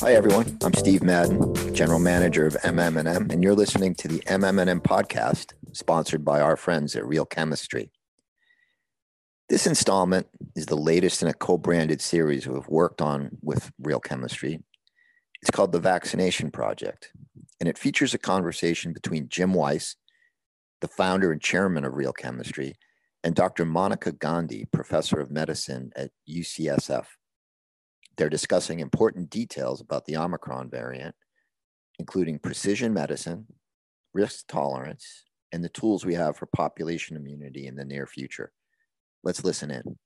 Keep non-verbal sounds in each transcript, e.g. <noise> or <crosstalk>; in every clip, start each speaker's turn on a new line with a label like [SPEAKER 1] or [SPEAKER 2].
[SPEAKER 1] Hi everyone, I'm Steve Madden, General Manager of MM&M, and you're listening to the MM&M podcast, sponsored by our friends at Real Chemistry. This installment is the latest in a co-branded series we've worked on with Real Chemistry. It's called The Vaccination Project, and it features a conversation between Jim Weiss, the founder and chairman of Real Chemistry, and Dr. Monica Gandhi, professor of medicine at UCSF. They're discussing important details about the Omicron variant, including precision medicine, risk tolerance, and the tools we have for population immunity in the near future. Let's listen in.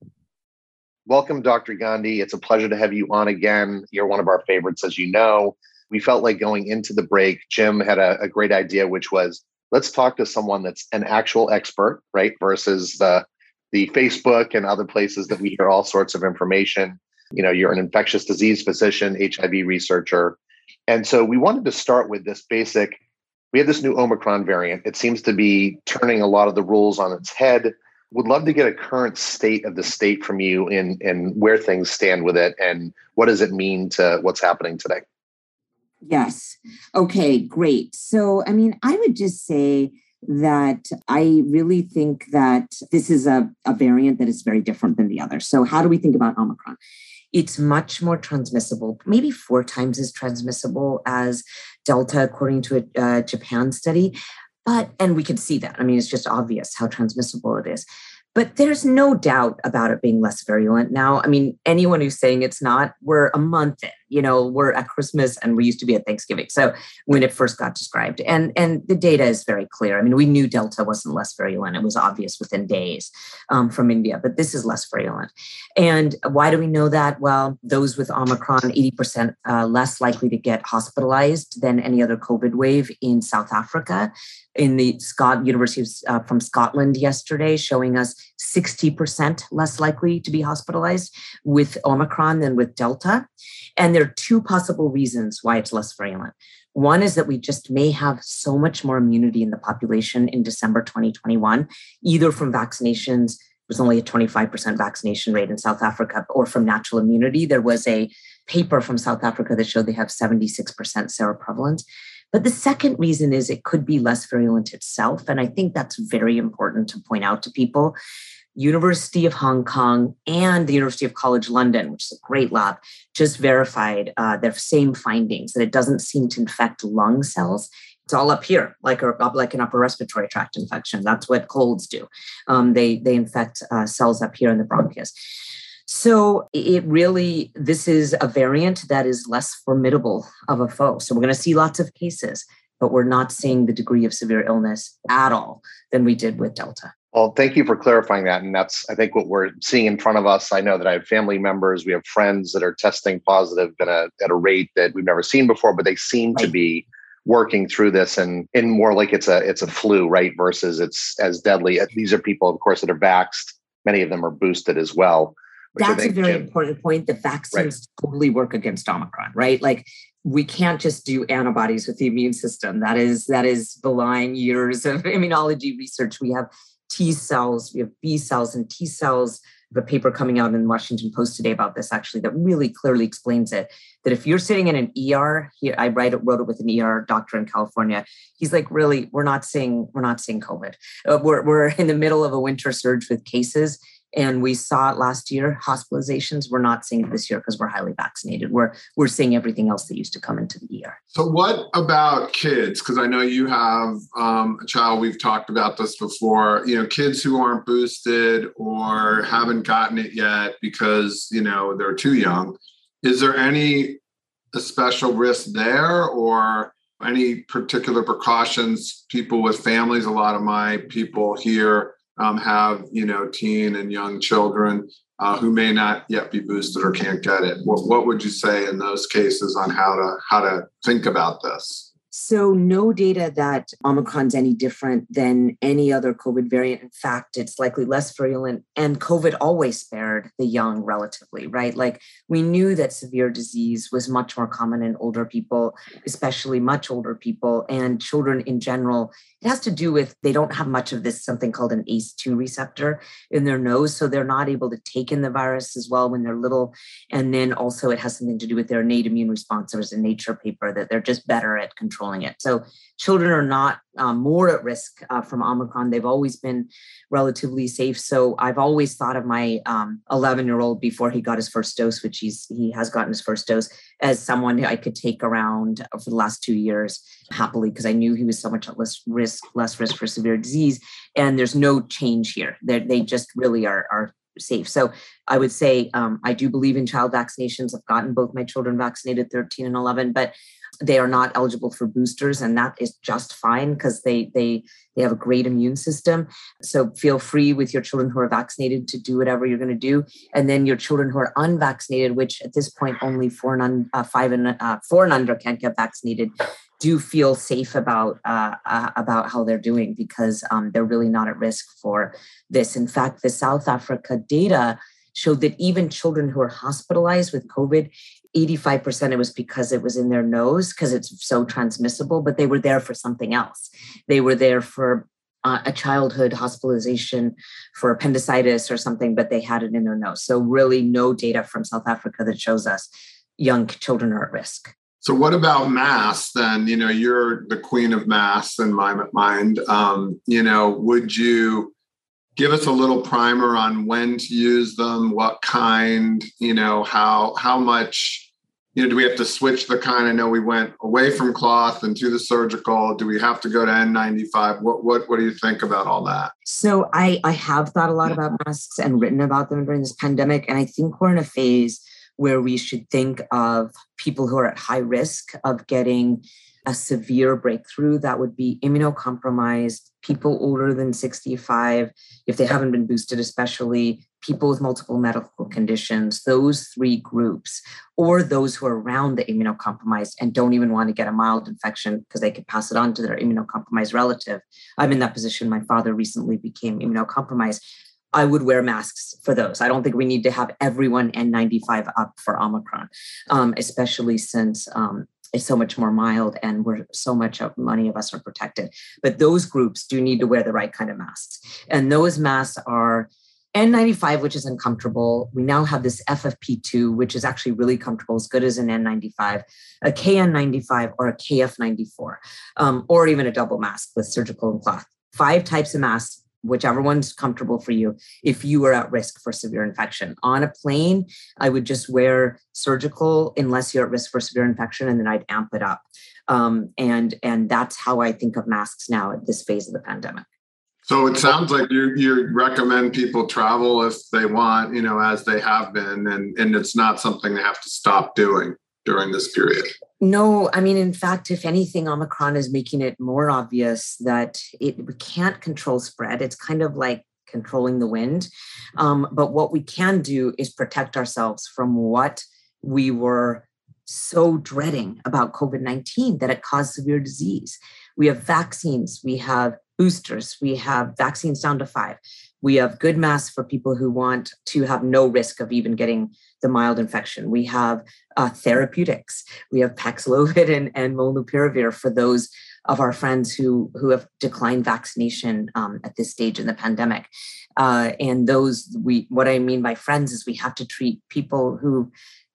[SPEAKER 2] Welcome, Dr. Gandhi. It's a pleasure to have you on again. You're one of our favorites, as you know. We felt like going into the break, Jim had a, a great idea, which was let's talk to someone that's an actual expert, right? Versus the the Facebook and other places that we hear all sorts of information. You know, you're an infectious disease physician, HIV researcher. And so we wanted to start with this basic we have this new Omicron variant. It seems to be turning a lot of the rules on its head. Would love to get a current state of the state from you in and where things stand with it and what does it mean to what's happening today?
[SPEAKER 3] Yes. Okay, great. So, I mean, I would just say that I really think that this is a, a variant that is very different than the other. So, how do we think about Omicron? It's much more transmissible, maybe four times as transmissible as Delta, according to a uh, Japan study. But, and we can see that. I mean, it's just obvious how transmissible it is. But there's no doubt about it being less virulent now. I mean, anyone who's saying it's not, we're a month in, you know, we're at Christmas and we used to be at Thanksgiving. So when it first got described, and and the data is very clear. I mean, we knew Delta wasn't less virulent; it was obvious within days um, from India. But this is less virulent, and why do we know that? Well, those with Omicron, eighty percent uh, less likely to get hospitalized than any other COVID wave in South Africa in the Scott University of, uh, from Scotland yesterday, showing us 60% less likely to be hospitalized with Omicron than with Delta. And there are two possible reasons why it's less virulent. One is that we just may have so much more immunity in the population in December 2021, either from vaccinations. It was only a 25% vaccination rate in South Africa, or from natural immunity. There was a paper from South Africa that showed they have 76% seroprevalence. But the second reason is it could be less virulent itself. And I think that's very important to point out to people. University of Hong Kong and the University of College London, which is a great lab, just verified uh, their same findings that it doesn't seem to infect lung cells. It's all up here, like a, like an upper respiratory tract infection. That's what colds do. Um, they they infect uh, cells up here in the bronchus. So it really, this is a variant that is less formidable of a foe. So we're going to see lots of cases, but we're not seeing the degree of severe illness at all than we did with Delta.
[SPEAKER 2] Well, thank you for clarifying that. And that's, I think, what we're seeing in front of us. I know that I have family members, we have friends that are testing positive at a, uh, at a rate that we've never seen before, but they seem right. to be working through this and in more like it's a it's a flu, right? Versus it's as deadly. These are people, of course, that are vaxxed. Many of them are boosted as well.
[SPEAKER 3] That's a very important point. The vaccines right. totally work against Omicron, right? Like we can't just do antibodies with the immune system. That is that is belying years of <laughs> immunology research. We have T cells, we have B cells and T cells. The paper coming out in the Washington Post today about this actually that really clearly explains it. That if you're sitting in an ER, here I write it, wrote it with an ER doctor in California. He's like, really, we're not seeing we're not seeing COVID. Uh, we're we're in the middle of a winter surge with cases and we saw it last year hospitalizations we're not seeing it this year because we're highly vaccinated we're we're seeing everything else that used to come into the ER.
[SPEAKER 4] So what about kids? Because I know you have um, a child. We've talked about this before. You know, kids who aren't boosted or haven't gotten it yet because you know they're too young. Is there any special risk there, or any particular precautions? People with families. A lot of my people here um, have you know teen and young children uh, who may not yet be boosted or can't get it. What, what would you say in those cases on how to how to think about this?
[SPEAKER 3] So, no data that Omicron's any different than any other COVID variant. In fact, it's likely less virulent, and COVID always spared the young relatively, right? Like, we knew that severe disease was much more common in older people, especially much older people, and children in general. It has to do with they don't have much of this something called an ACE2 receptor in their nose. So, they're not able to take in the virus as well when they're little. And then also, it has something to do with their innate immune response. There was a nature paper that they're just better at controlling controlling it. So children are not um, more at risk uh, from Omicron. They've always been relatively safe. So I've always thought of my 11 um, year old before he got his first dose, which he's he has gotten his first dose, as someone I could take around for the last two years happily because I knew he was so much less risk, less risk for severe disease. And there's no change here. They're, they just really are are safe. So I would say um, I do believe in child vaccinations. I've gotten both my children vaccinated, 13 and 11, but they are not eligible for boosters and that is just fine because they they they have a great immune system. So feel free with your children who are vaccinated to do whatever you're going to do. And then your children who are unvaccinated which at this point only four and un, uh, five and uh, four and under can't get vaccinated do feel safe about uh, uh, about how they're doing because um, they're really not at risk for this. In fact the south africa data showed that even children who are hospitalized with COVID, 85% it was because it was in their nose because it's so transmissible, but they were there for something else. They were there for uh, a childhood hospitalization for appendicitis or something, but they had it in their nose. So, really, no data from South Africa that shows us young children are at risk.
[SPEAKER 4] So, what about masks then? You know, you're the queen of masks in my mind. Um, you know, would you give us a little primer on when to use them, what kind, you know, how how much you know, do we have to switch the kind? I know we went away from cloth and to the surgical. Do we have to go to N95? What what what do you think about all that?
[SPEAKER 3] So I I have thought a lot about masks and written about them during this pandemic, and I think we're in a phase where we should think of people who are at high risk of getting a severe breakthrough that would be immunocompromised, people older than 65, if they haven't been boosted, especially people with multiple medical conditions, those three groups, or those who are around the immunocompromised and don't even want to get a mild infection because they could pass it on to their immunocompromised relative. I'm in that position. My father recently became immunocompromised. I would wear masks for those. I don't think we need to have everyone N95 up for Omicron, um, especially since um, is so much more mild and we're so much of many of us are protected but those groups do need to wear the right kind of masks and those masks are N95, which is uncomfortable. We now have this FFP2, which is actually really comfortable, as good as an N95, a KN95 or a KF94, um, or even a double mask with surgical and cloth. Five types of masks whichever one's comfortable for you if you are at risk for severe infection. On a plane, I would just wear surgical unless you're at risk for severe infection, and then I'd amp it up. Um, and and that's how I think of masks now at this phase of the pandemic.
[SPEAKER 4] So it sounds like you you recommend people travel if they want, you know, as they have been, and and it's not something they have to stop doing during this period.
[SPEAKER 3] No, I mean, in fact, if anything, Omicron is making it more obvious that it we can't control spread. It's kind of like controlling the wind. Um, but what we can do is protect ourselves from what we were so dreading about COVID 19 that it caused severe disease. We have vaccines, we have boosters, we have vaccines down to five. We have good masks for people who want to have no risk of even getting the mild infection. We have uh, therapeutics. We have Paxlovid and, and molnupiravir for those of our friends who who have declined vaccination um, at this stage in the pandemic. Uh, and those we what I mean by friends is we have to treat people who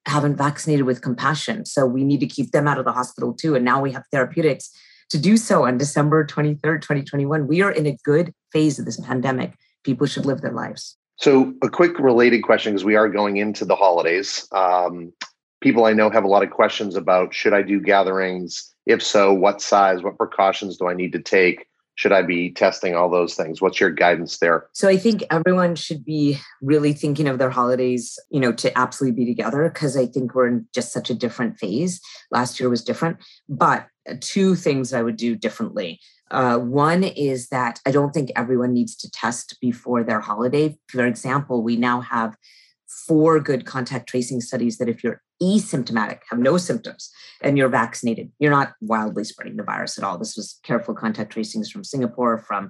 [SPEAKER 3] haven't vaccinated with compassion. So we need to keep them out of the hospital too. And now we have therapeutics to do so on December 23rd, 2021. We are in a good phase of this pandemic. People should live their lives.
[SPEAKER 2] So, a quick related question because we are going into the holidays. Um, people I know have a lot of questions about should I do gatherings? If so, what size? What precautions do I need to take? Should I be testing all those things? What's your guidance there?
[SPEAKER 3] So I think everyone should be really thinking of their holidays, you know, to absolutely be together because I think we're in just such a different phase. Last year was different, but uh, two things I would do differently. Uh, one is that I don't think everyone needs to test before their holiday. For example, we now have four good contact tracing studies that if you're asymptomatic, have no symptoms, and you're vaccinated, you're not wildly spreading the virus at all. This was careful contact tracings from Singapore, from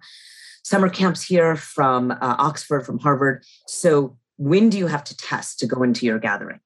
[SPEAKER 3] summer camps here, from uh, Oxford, from Harvard. So, when do you have to test to go into your gathering?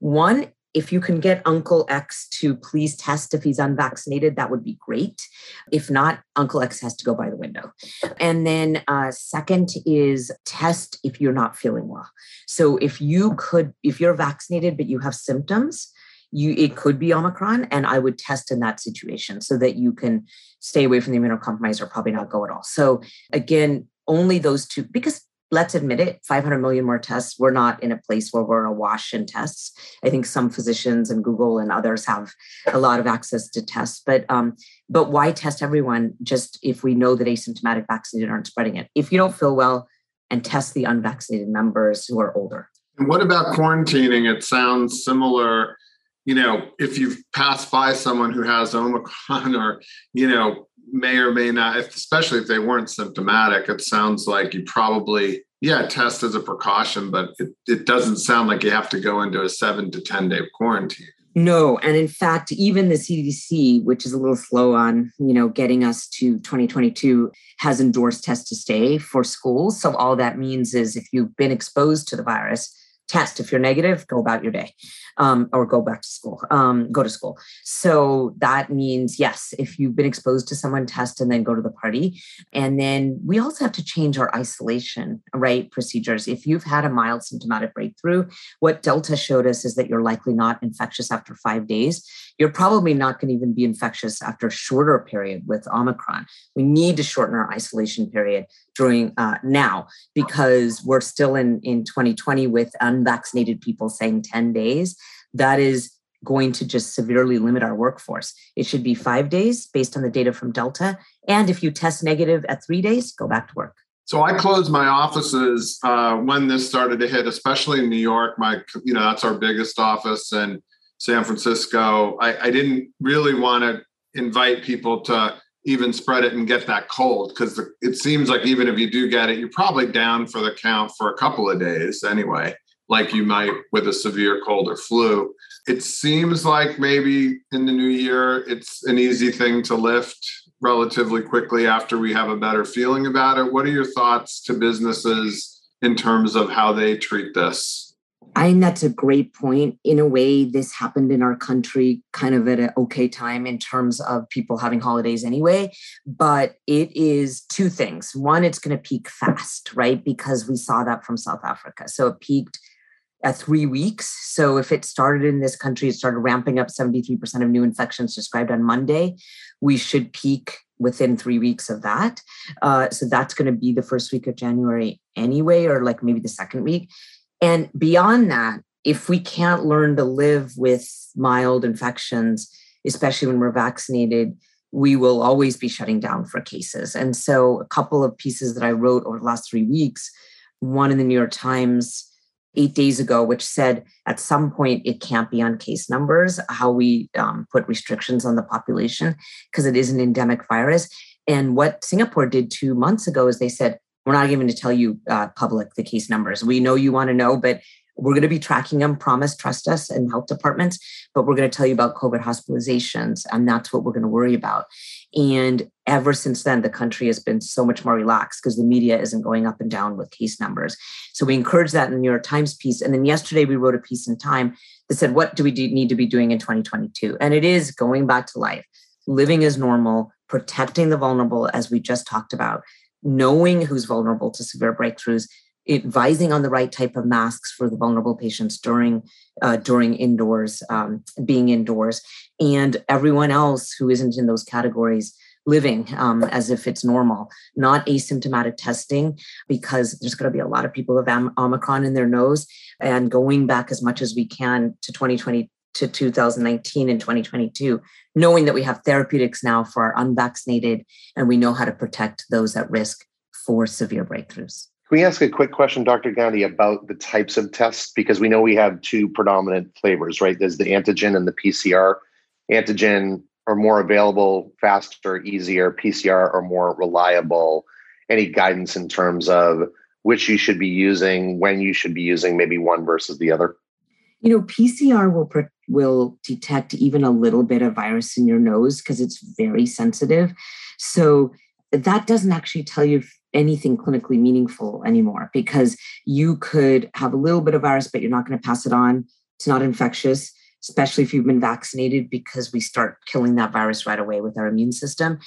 [SPEAKER 3] One, if you can get Uncle X to please test if he's unvaccinated, that would be great. If not, Uncle X has to go by the window. And then, uh, second is test if you're not feeling well. So if you could, if you're vaccinated but you have symptoms, you it could be Omicron, and I would test in that situation so that you can stay away from the immunocompromised or probably not go at all. So again, only those two because let's admit it 500 million more tests. We're not in a place where we're awash in tests. I think some physicians and google and others have a lot of access to tests but um, but why test everyone just if we know that asymptomatic vaccinated aren't spreading it? If you don't feel well and test the unvaccinated members who are older.
[SPEAKER 4] And what about quarantining? It sounds similar you know if you've passed by someone who has omicron or you know may or may not, especially if they weren't symptomatic, it sounds like you probably, yeah, test as a precaution, but it, it doesn't sound like you have to go into a seven to 10 day quarantine.
[SPEAKER 3] No, and in fact, even the CDC, which is a little slow on, you know, getting us to 2022, has endorsed test to stay for schools. So all that means is if you've been exposed to the virus, test. If you're negative, go about your day um, or go back to school, um, go to school. So that means, yes, if you've been exposed to someone, test and then go to the party. And then we also have to change our isolation, right? Procedures. If you've had a mild symptomatic breakthrough, what Delta showed us is that you're likely not infectious after five days. You're probably not going to even be infectious after a shorter period with Omicron. We need to shorten our isolation period during uh, now because we're still in, in 2020 with unvaccinated people saying 10 days. That is going to just severely limit our workforce. It should be five days based on the data from Delta. And if you test negative at three days, go back to work.
[SPEAKER 4] So I closed my offices uh, when this started to hit, especially in New York. My, you know, that's our biggest office, and San Francisco. I, I didn't really want to invite people to even spread it and get that cold because it seems like even if you do get it, you're probably down for the count for a couple of days anyway, like you might with a severe cold or flu. It seems like maybe in the new year, it's an easy thing to lift relatively quickly after we have a better feeling about it. What are your thoughts to businesses in terms of how they treat this?
[SPEAKER 3] I think that's a great point. In a way, this happened in our country kind of at an okay time in terms of people having holidays anyway. But it is two things. One, it's going to peak fast, right? Because we saw that from South Africa. So it peaked at three weeks. So if it started in this country, it started ramping up 73% of new infections described on Monday. We should peak within three weeks of that. Uh, so that's going to be the first week of January anyway, or like maybe the second week. And beyond that, if we can't learn to live with mild infections, especially when we're vaccinated, we will always be shutting down for cases. And so, a couple of pieces that I wrote over the last three weeks one in the New York Times eight days ago, which said at some point it can't be on case numbers, how we um, put restrictions on the population because it is an endemic virus. And what Singapore did two months ago is they said, we're not even to tell you uh, public the case numbers. We know you want to know, but we're going to be tracking them. Promise, trust us, and health departments. But we're going to tell you about COVID hospitalizations, and that's what we're going to worry about. And ever since then, the country has been so much more relaxed because the media isn't going up and down with case numbers. So we encourage that in the New York Times piece. And then yesterday we wrote a piece in Time that said, "What do we do, need to be doing in 2022?" And it is going back to life, living as normal, protecting the vulnerable, as we just talked about knowing who's vulnerable to severe breakthroughs, advising on the right type of masks for the vulnerable patients during uh, during indoors, um, being indoors, and everyone else who isn't in those categories living um, as if it's normal, not asymptomatic testing, because there's going to be a lot of people with Omicron in their nose, and going back as much as we can to 2020 to 2019 and 2022, knowing that we have therapeutics now for our unvaccinated and we know how to protect those at risk for severe breakthroughs.
[SPEAKER 2] Can we ask a quick question, Dr. Gandhi, about the types of tests? Because we know we have two predominant flavors, right? There's the antigen and the PCR. Antigen are more available, faster, easier. PCR are more reliable. Any guidance in terms of which you should be using, when you should be using maybe one versus the other?
[SPEAKER 3] You know, PCR will will detect even a little bit of virus in your nose because it's very sensitive. So that doesn't actually tell you anything clinically meaningful anymore because you could have a little bit of virus, but you're not going to pass it on. It's not infectious especially if you've been vaccinated, because we start killing that virus right away with our immune system.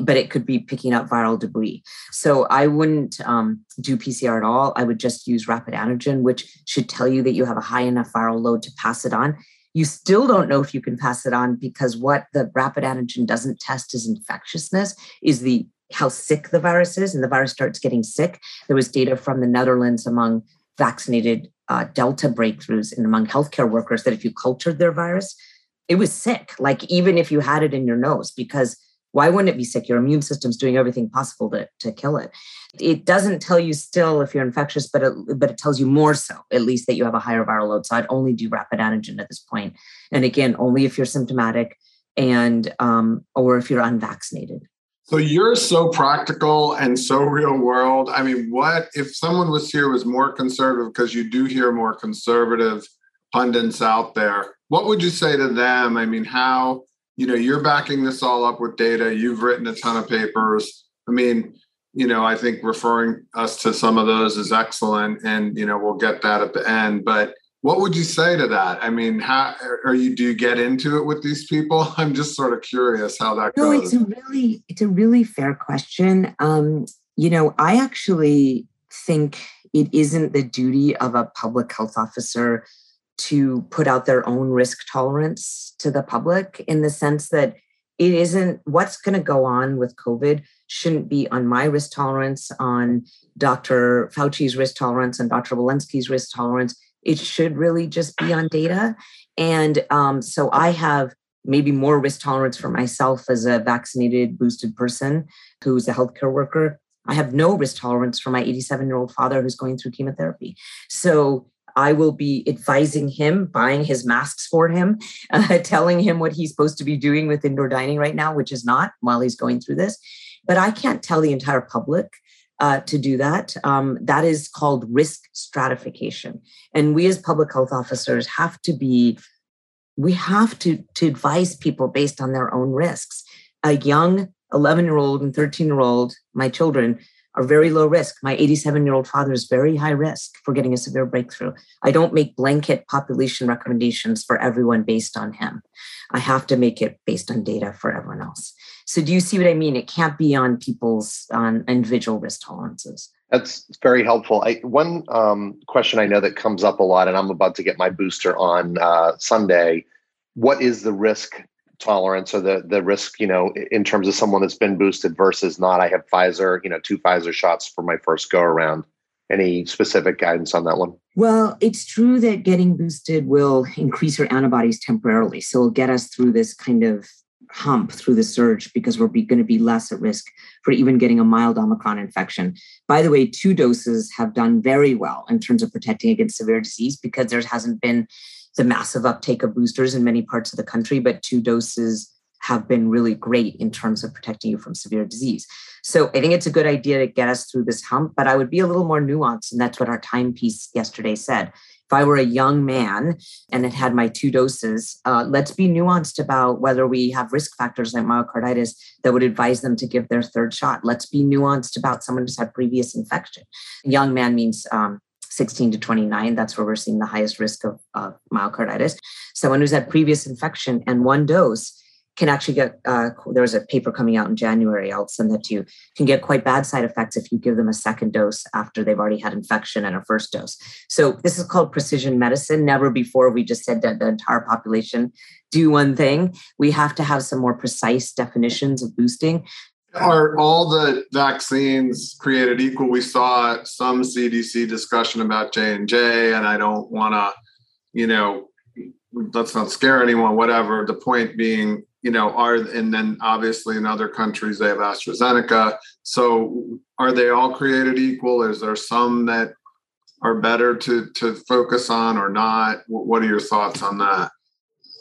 [SPEAKER 3] But it could be picking up viral debris. So I wouldn't um, do PCR at all. I would just use rapid antigen, which should tell you that you have a high enough viral load to pass it on. You still don't know if you can pass it on because what the rapid antigen doesn't test is infectiousness, is the how sick the virus is, and the virus starts getting sick. There was data from the Netherlands among vaccinated uh, Delta breakthroughs and among healthcare workers that if you cultured their virus, it was sick. Like even if you had it in your nose, because why wouldn't it be sick? Your immune system's doing everything possible to, to kill it. It doesn't tell you still if you're infectious, but it, but it tells you more so, at least that you have a higher viral load. So I'd only do rapid antigen at this point. And again, only if you're symptomatic and um, or if you're unvaccinated.
[SPEAKER 4] So you're so practical and so real world. I mean, what if someone was here was more conservative because you do hear more conservative pundits out there. What would you say to them? I mean, how, you know, you're backing this all up with data. You've written a ton of papers. I mean, you know, I think referring us to some of those is excellent and you know, we'll get that at the end, but what would you say to that? I mean, how are you? Do you get into it with these people? <laughs> I'm just sort of curious how that
[SPEAKER 3] no,
[SPEAKER 4] goes.
[SPEAKER 3] No, it's a really, it's a really fair question. Um, you know, I actually think it isn't the duty of a public health officer to put out their own risk tolerance to the public in the sense that it isn't what's going to go on with COVID shouldn't be on my risk tolerance, on Dr. Fauci's risk tolerance, and Dr. Walensky's risk tolerance it should really just be on data. And um, so I have maybe more risk tolerance for myself as a vaccinated, boosted person who's a healthcare worker. I have no risk tolerance for my 87 year old father who's going through chemotherapy. So I will be advising him, buying his masks for him, <laughs> uh, telling him what he's supposed to be doing with indoor dining right now, which is not while he's going through this. But I can't tell the entire public uh, to do that. Um, that is called risk stratification. And we as public health officers have to be, we have to, to advise people based on their own risks. A young 11 year old and 13 year old, my children, are very low risk. My 87 year old father is very high risk for getting a severe breakthrough. I don't make blanket population recommendations for everyone based on him. I have to make it based on data for everyone else. So do you see what I mean? It can't be on people's on individual risk tolerances.
[SPEAKER 2] That's very helpful. I, one um, question I know that comes up a lot, and I'm about to get my booster on uh, Sunday. What is the risk tolerance or the the risk, you know, in terms of someone that's been boosted versus not? I have Pfizer, you know, two Pfizer shots for my first go around. Any specific guidance on that one?
[SPEAKER 3] Well, it's true that getting boosted will increase your antibodies temporarily. So it'll get us through this kind of hump through the surge because we're going to be less at risk for even getting a mild Omicron infection. By the way, two doses have done very well in terms of protecting against severe disease because there hasn't been the massive uptake of boosters in many parts of the country, but two doses have been really great in terms of protecting you from severe disease. So I think it's a good idea to get us through this hump, but I would be a little more nuanced. And that's what our Time piece yesterday said if I were a young man and had had my two doses, uh, let's be nuanced about whether we have risk factors like myocarditis that would advise them to give their third shot. Let's be nuanced about someone who's had previous infection. Young man means um, 16 to 29. That's where we're seeing the highest risk of, myocarditis. Someone who's had previous infection and one dose can actually get uh, there was a paper coming out in january i'll send that to you can get quite bad side effects if you give them a second dose after they've already had infection and a first dose so this is called precision medicine never before we just said that the entire population do one thing we have to have some more precise definitions of boosting
[SPEAKER 4] are all the vaccines created equal we saw some cdc discussion about j&j and i don't want to you know let's not scare anyone whatever the point being you know, are and then obviously in other countries they have AstraZeneca. So are they all created equal? Is there some that are better to to focus on or not? What are your thoughts on that?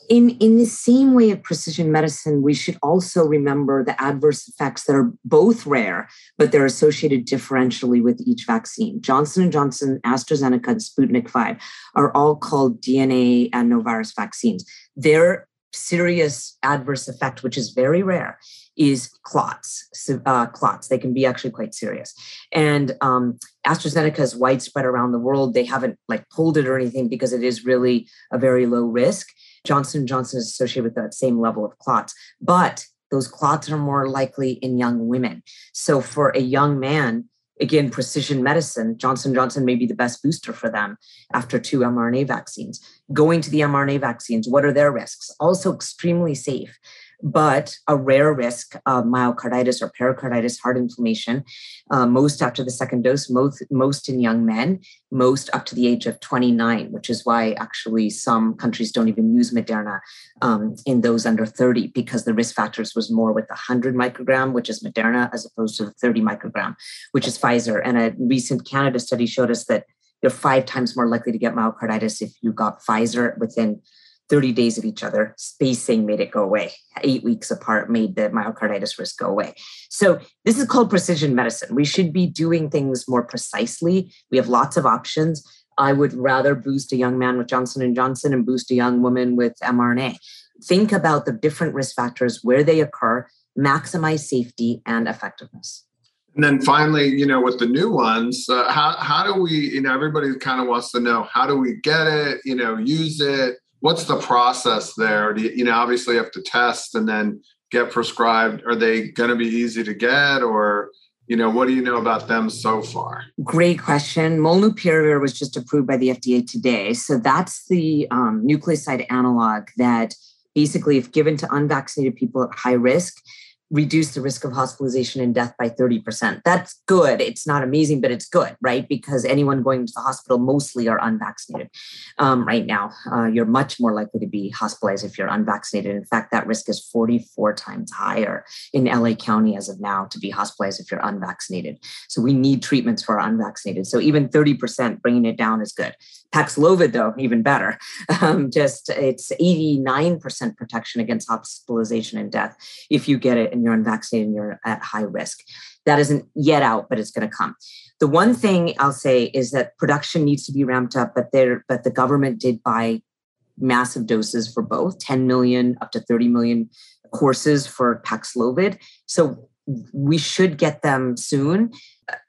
[SPEAKER 3] In in the same way of precision medicine we should also remember the adverse effects that are both rare but they're associated differentially with each vaccine. Johnson & johnson astrazeneca and sputnik 5 are all called dna adenovirus vaccines. Their serious adverse effect which is very rare is clots uh, clots. They can be actually quite serious. And um, astrazeneca is widespread around the world. They haven't like pulled it or anything because it is really a very low risk Johnson Johnson is associated with that same level of clots, but those clots are more likely in young women. So for a young man, again, precision medicine, Johnson Johnson may be the best booster for them after two mRNA vaccines. Going to the mRNA vaccines, what are their risks? Also extremely safe but a rare risk of myocarditis or pericarditis, heart inflammation, uh, most after the second dose, most, most in young men, most up to the age of 29, which is why actually some countries don't even use Moderna um, in those under 30 because the risk factors was more with the 100 microgram, which is Moderna, as opposed to the 30 microgram, which is Pfizer. And a recent Canada study showed us that you're five times more likely to get myocarditis if you got Pfizer within 30 days of each other. Spacing made it go away. Eight weeks apart made the myocarditis risk go away. So this is called precision medicine. We should be doing things more precisely. We have lots of options. I would rather boost a young man with Johnson and Johnson and boost a young woman with mRNA. Think about the different risk factors, where they occur, maximize safety and effectiveness.
[SPEAKER 4] And then finally, you know, with the new ones, uh, how how do we? You know, everybody kind of wants to know how do we get it? You know, use it what's the process there? Do you, you know, obviously you have to test and then get prescribed. Are they going to be easy to get or, you know, what do you know about them so far?
[SPEAKER 3] Great question. Molnupiravir was just approved by the FDA today. So that's the um, nucleoside analog that basically, if given to unvaccinated people at high risk, reduce the risk of hospitalization and death by 30%. That's good. It's not amazing, but it's good, right? Because anyone going to the hospital mostly are unvaccinated um, right now. Uh, you're much more likely to be hospitalized if you're unvaccinated. In fact, that risk is 44 times higher in LA County as of now to be hospitalized if you're unvaccinated. So we need treatments for our unvaccinated. So even 30% bringing it down is good. Paxlovid, though, even better. <laughs> Um, just it's 89% protection against hospitalization and death if you get it and you're unvaccinated and you're at high risk. That isn't yet out, but it's going to come. The one thing I'll say is that production needs to be ramped up, but there, but the government did buy massive doses for both 10 million up to 30 million courses for Paxlovid. So we should get them soon.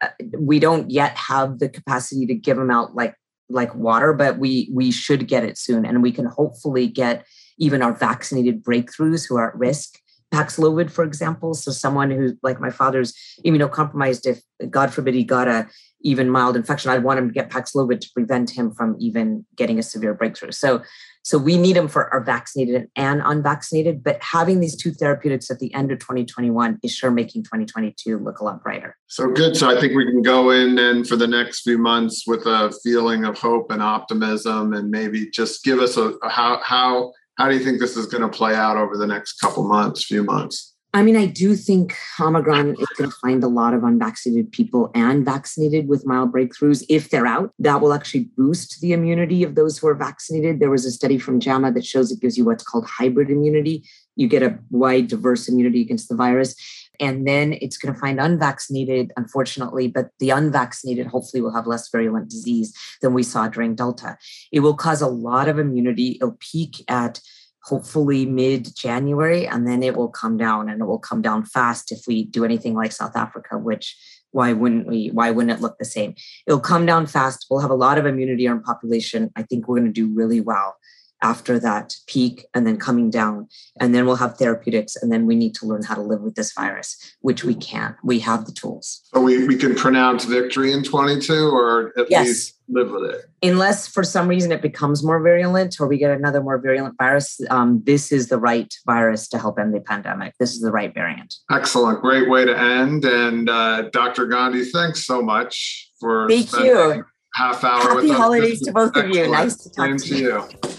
[SPEAKER 3] Uh, we don't yet have the capacity to give them out like like water, but we we should get it soon, and we can hopefully get even our vaccinated breakthroughs who are at risk. Paxlovid, for example, so someone who like my father's immunocompromised, if God forbid he got a even mild infection, I'd want him to get Paxlovid to prevent him from even getting a severe breakthrough. So so we need them for our vaccinated and unvaccinated, but having these two therapeutics at the end of 2021 is sure making 2022 look a lot brighter.
[SPEAKER 4] So good. So I think we can go in and for the next few months with a feeling of hope and optimism, and maybe just give us a, a how how how do you think this is going to play out over the next couple months, few months?
[SPEAKER 3] I mean, I do think Omicron is going to find a lot of unvaccinated people and vaccinated with mild breakthroughs. If they're out, that will actually boost the immunity of those who are vaccinated. There was a study from JAMA that shows it gives you what's called hybrid immunity. You get a wide, diverse immunity against the virus. And then it's going to find unvaccinated, unfortunately, but the unvaccinated hopefully will have less virulent disease than we saw during Delta. It will cause a lot of immunity. It'll peak at hopefully mid January, and then it will come down and it will come down fast if we do anything like South Africa, which why wouldn't we? Why wouldn't it look the same? It'll come down fast. We'll have a lot of immunity our population. I think we're going to do really well after that peak and then coming down. And then we'll have therapeutics. And then we need to learn how to live with this virus, which we can. We have the tools.
[SPEAKER 4] So we, we can pronounce victory in 22 or at yes. least live with it.
[SPEAKER 3] Unless for some reason it becomes more virulent or we get another more virulent virus, um, this is the right virus to help end the pandemic. This is the right variant.
[SPEAKER 4] Excellent. Great way to end. And uh, Dr. Gandhi, thanks so much for
[SPEAKER 3] Thank you.
[SPEAKER 4] half hour
[SPEAKER 3] Happy holidays to both Excellent. of you. Nice to talk Same to you. you.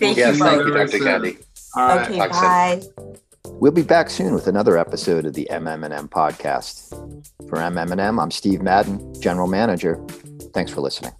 [SPEAKER 2] Thank yes, you. Thank you, Dr. Gandhi.
[SPEAKER 3] Okay, bye.
[SPEAKER 1] We'll be back soon with another episode of the MM&M podcast. For MM&M, I'm Steve Madden, General Manager. Thanks for listening.